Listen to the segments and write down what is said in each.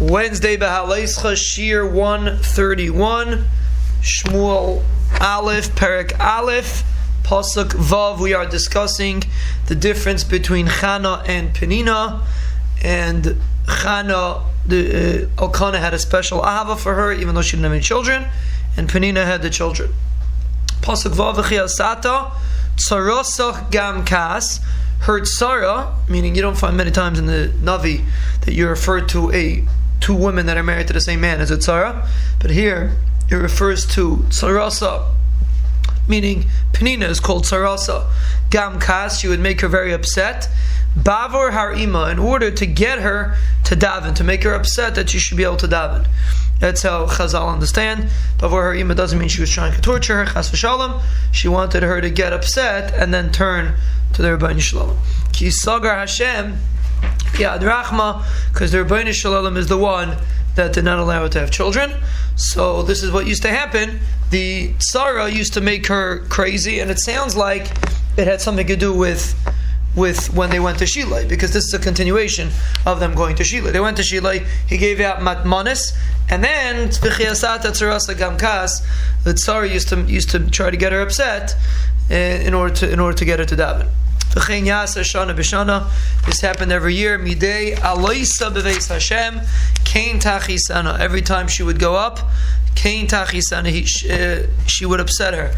Wednesday Behaleischa Shir 131 Shmuel Aleph Perik Aleph Pasuk Vav. We are discussing the difference between Chana and Penina. And Chana the uh, Elkanah had a special ahava for her even though she didn't have any children and Penina had the children. Pasuk Vav Sata Tsarosach Gam Kas. Her tsara, meaning you don't find many times in the Navi that you refer to a two women that are married to the same man as a tzara, but here it refers to tzarasa, meaning Penina is called tzarasa. Gam kas, she would make her very upset. Bavor harima, in order to get her to daven, to make her upset that she should be able to daven. That's how Chazal understand. Bavor harima doesn't mean she was trying to torture her. Chas v'shalom. She wanted her to get upset and then turn to the Ribono Shel Olam. Ki sagar Hashem Yad Rachma, because the Ribono Shel Olam is the one that did not allow her to have children. So this is what used to happen. The Sarah used to make her crazy, and it sounds like it had something to do with with when they went to Shilai, because this is a continuation of them going to Shilai. They went to Shilai, he gave out matmanis, and then the Tsar used to used to try to get her upset uh, in order to in order to get her to daven. This happened every year. Midei aloisa beveis Hashem. Kain tachisana. Every time she would go up, kain tachisana. Uh, she would upset her.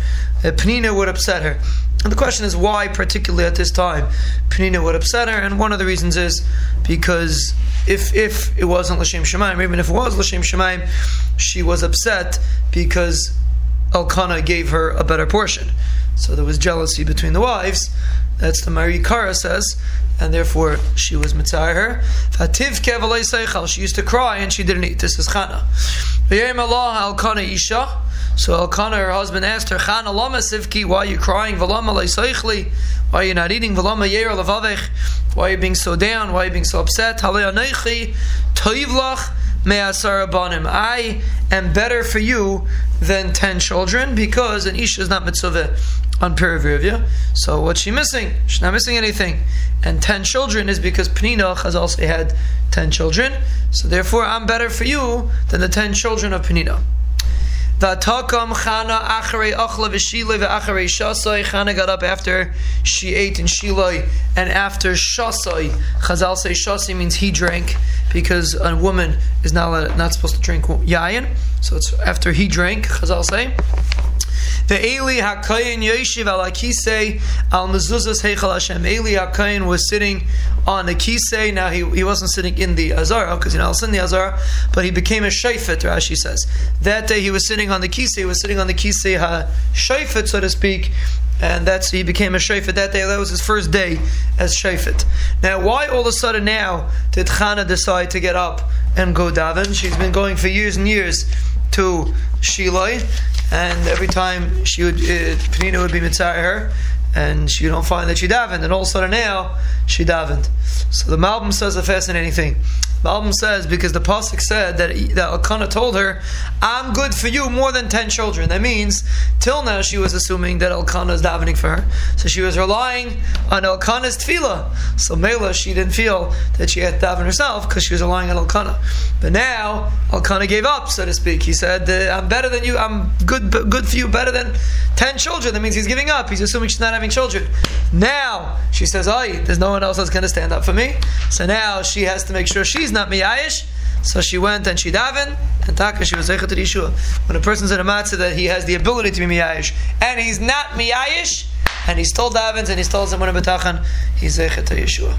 Uh, Penina would upset her. And the question is why, particularly at this time, Penina would upset her. And one of the reasons is because if if it wasn't l'shem shemaim, even if it was l'shem shemaim, she was upset because Elkanah gave her a better portion. So there was jealousy between the wives. That's the Mahari Kara says, and therefore she was mitzvah her. She used to cry and she didn't eat. This is Chana. Isha. So Elkanah, her husband, asked her, Chana lama sivki, why are you crying? V'lama. Why are you not eating? V'lama yer levavech. Why are you being so down? Why are you being so upset? Halei toivlach I am better for you than ten children because an isha is not mitzvah on Perivirivya. So what's she missing? She's not missing anything. And ten children is because Penina has also had ten children. So therefore I'm better for you than the ten children of Penina. Vatakam Chana Acharei Achla V'Shiloi V'Acharei Shasoi. Chana got up after she ate in Shiloi and after Shasoi. Chazal say Shasoi means he drank because a woman is not not supposed to drink yayin. So it's after he drank. Chazal say. The Eli Hakayin Yeshiv al Akise al Mezuzas Heichal Hashem. Eli Hakayin was sitting on the Kisei. Now he, he wasn't sitting in the Azara because you know, I was in the Azara, but he became a Shayfet, Rashi says. That day he was sitting on the Kisei, he was sitting on the Kisei Ha Shayfet, so to speak, and that's he became a shayfet that day. That was his first day as shayfet. Now, why all of a sudden now did Chana decide to get up and go daven? She's been going for years and years to Shiloi, and every time she would, uh, Penina would be mitzvah her, and she don't find that she davened, and all of a sudden now she davened. So the Malbim says a fascinating thing. Malbim says because the pasuk said that that Elkanah told her, "I'm good for you more than ten children." That means till now she was assuming that Elkanah is davening for her, so she was relying on Elkanah's tefillah. So Mela she didn't feel that she had to daven herself because she was relying on Elkanah. But now Elkanah gave up, so to speak. He said, "I'm better than you. I'm good, good for you, better than ten children." That means he's giving up. He's assuming she's not having children. Now she says, "Oh, there's no one else that's going to stand up for me." So now she has to make sure she's not miyayish. So she went and she davened, and taka she was zeichet to Yeshua. When a person's in a matzah that he has the ability to be miyayish, and he's not miyayish, and he still davens and he still someone betachan, he's zeichet to Yeshua.